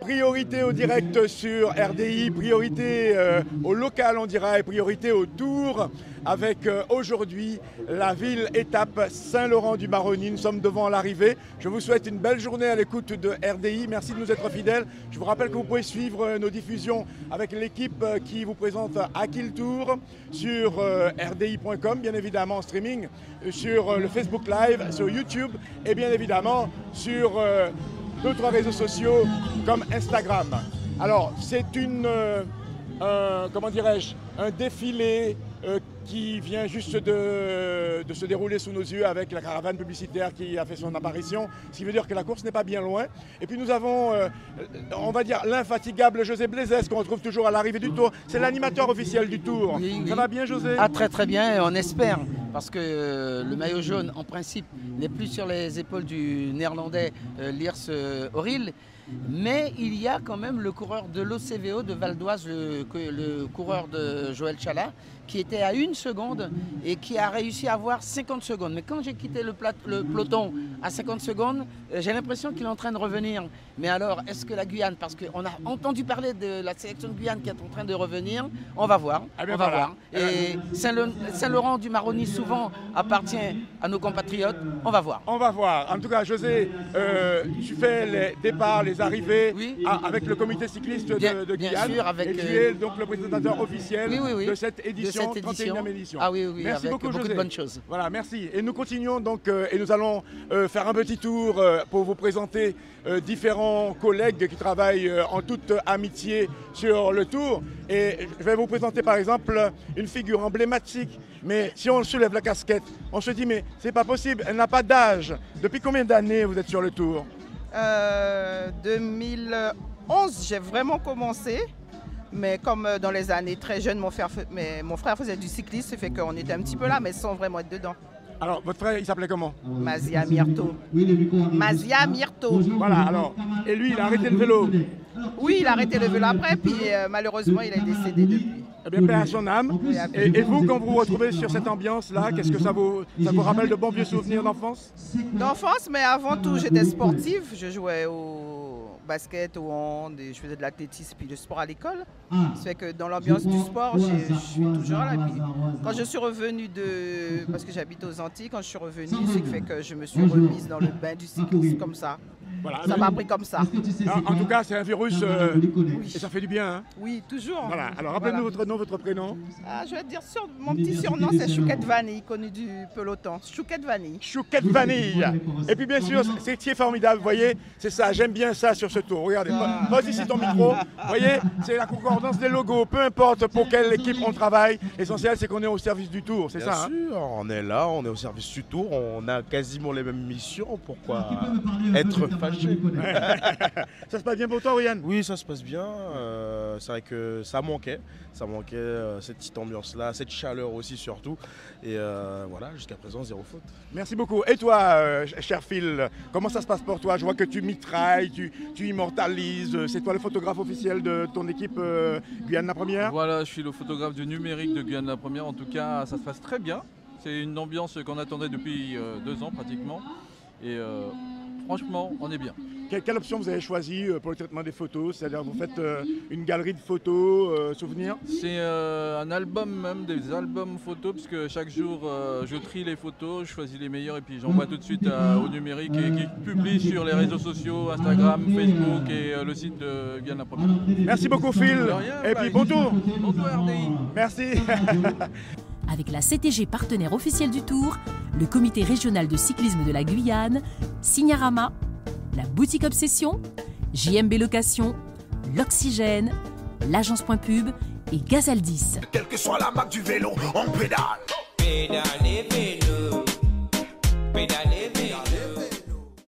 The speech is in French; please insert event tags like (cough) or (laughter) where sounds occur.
priorité au direct sur RDI, priorité euh, au local on dira et priorité au tour avec euh, aujourd'hui la ville étape Saint-Laurent-du-Maroni. Nous sommes devant l'arrivée. Je vous souhaite une belle journée à l'écoute de RDI. Merci de nous être fidèles. Je vous rappelle que vous pouvez suivre euh, nos diffusions avec l'équipe qui vous présente Akil Tour sur rdi.com, bien évidemment en streaming, sur le Facebook Live, sur YouTube et bien évidemment sur d'autres réseaux sociaux comme Instagram. Alors, c'est une, comment dirais-je, un défilé qui vient juste de, se dérouler sous nos yeux avec la caravane publicitaire qui a fait son apparition, ce qui veut dire que la course n'est pas bien loin. Et puis nous avons, euh, on va dire, l'infatigable José Blaisès qu'on retrouve toujours à l'arrivée du Tour. C'est l'animateur officiel du Tour. Ça va bien José? Ah très très bien, on espère, parce que euh, le maillot jaune en principe n'est plus sur les épaules du néerlandais euh, Liers Oril. Mais il y a quand même le coureur de l'OCVO de Val d'Oise, le, coureur de Joël Chalat, qui était à une seconde et qui a réussi à avoir 50 secondes. Mais quand j'ai quitté le, peloton à 50 secondes, euh, j'ai l'impression qu'il est en train de revenir. Mais alors, est-ce que la Guyane, parce qu'on a entendu parler de la sélection de Guyane qui est en train de revenir, on va voir. Ah on va voir. Et Saint-Laurent du Maroni souvent appartient à nos compatriotes. On va voir. On va voir. En tout cas, José, euh, tu fais les départs, les arrivées avec le comité cycliste de, Guyane. Bien sûr, avec, et tu es donc le présentateur officiel de cette édition cette édition. Ah oui, oui, merci beaucoup, de bonnes choses. Voilà, merci. Et nous continuons donc euh, et nous allons euh, faire un petit tour euh, pour vous présenter différents collègues qui travaillent en toute amitié sur le tour. Et je vais vous présenter par exemple une figure emblématique. Mais si on soulève la casquette, on se dit mais c'est pas possible, elle n'a pas d'âge. Depuis combien d'années vous êtes sur le tour 2011, j'ai vraiment commencé. Mais comme euh, dans les années très jeunes, mon frère, mais mon frère faisait du cyclisme, ça fait qu'on était un petit peu là, mais sans vraiment être dedans. Alors, votre frère, il s'appelait comment Mazia Myrto. Mazia Myrto. Voilà, alors. Et lui, il a arrêté le vélo Oui, il a arrêté le vélo après, puis euh, malheureusement, il est décédé depuis. Eh bien, paix à son âme. Et, vous, quand vous vous retrouvez sur cette ambiance-là, qu'est-ce que ça vous, ça vous rappelle de bons vieux souvenirs d'enfance D'enfance, mais avant tout, j'étais sportive. Je jouais au basket, au hand, je faisais de l'athlétisme puis du sport à l'école. Ah. Ça fait que dans l'ambiance du sport, je suis toujours là. quand je suis revenue de. Parce que j'habite aux Antilles, quand je suis revenue, c'est fait que je me suis remise dans le bain du cyclisme comme ça ça m'a pris comme ça. En, tout cas, c'est un virus euh, et ça fait du bien. Hein. oui, toujours. Voilà. Alors, rappelez-nous votre nom, votre prénom. Ah, je vais te dire, sur, mon petit surnom, c'est Chouquette Vanille, connu du peloton. Chouquette Vanille. Chouquette Vanille. Et puis, bien sûr, c'est qui est formidable, vous voyez, c'est ça, j'aime bien ça sur ce tour. Regardez, pose ici ton micro. Vous voyez, c'est la concordance des logos. Peu importe pour quelle équipe on travaille, l'essentiel, c'est qu'on est au service du tour, c'est ça Bien hein. sûr, on est là, on est au service du tour, on a quasiment les mêmes missions. Pourquoi être (laughs) ça se passe bien pour toi, Ryan? Oui, ça se passe bien. Euh, c'est vrai que ça manquait. Ça manquait euh, cette petite ambiance-là, cette chaleur aussi surtout. Et euh, voilà, jusqu'à présent, zéro faute. Merci beaucoup. Et toi, cher Phil, comment ça se passe pour toi? Je vois que tu mitrailles, tu, tu immortalises. C'est toi le photographe officiel de ton équipe Guyane la Première? Voilà, je suis le photographe du numérique de Guyane la Première. En tout cas, ça se passe très bien. C'est une ambiance qu'on attendait depuis deux ans pratiquement. Et franchement, on est bien. Quelle, option vous avez choisi euh, pour le traitement des photos? C'est-à-dire vous faites euh, une galerie de photos, euh, souvenirs? C'est un album même, des albums photos, puisque chaque jour je trie les photos, je choisis les meilleures et puis j'envoie tout de suite au numérique et qui publie sur les réseaux sociaux, Instagram, Facebook et le site de Guyane la Première. Merci beaucoup Phil. et puis bon tour. Bon tour RDI. Merci. (laughs) Avec la CTG partenaire officielle du Tour, le comité régional de cyclisme de la Guyane, Signarama, la boutique Obsession, JMB Location, l'Oxygène, l'agence Point Pub et Gazaldis. Quelle que soit la marque du vélo, on pédale. Pédale, vélo, pédale.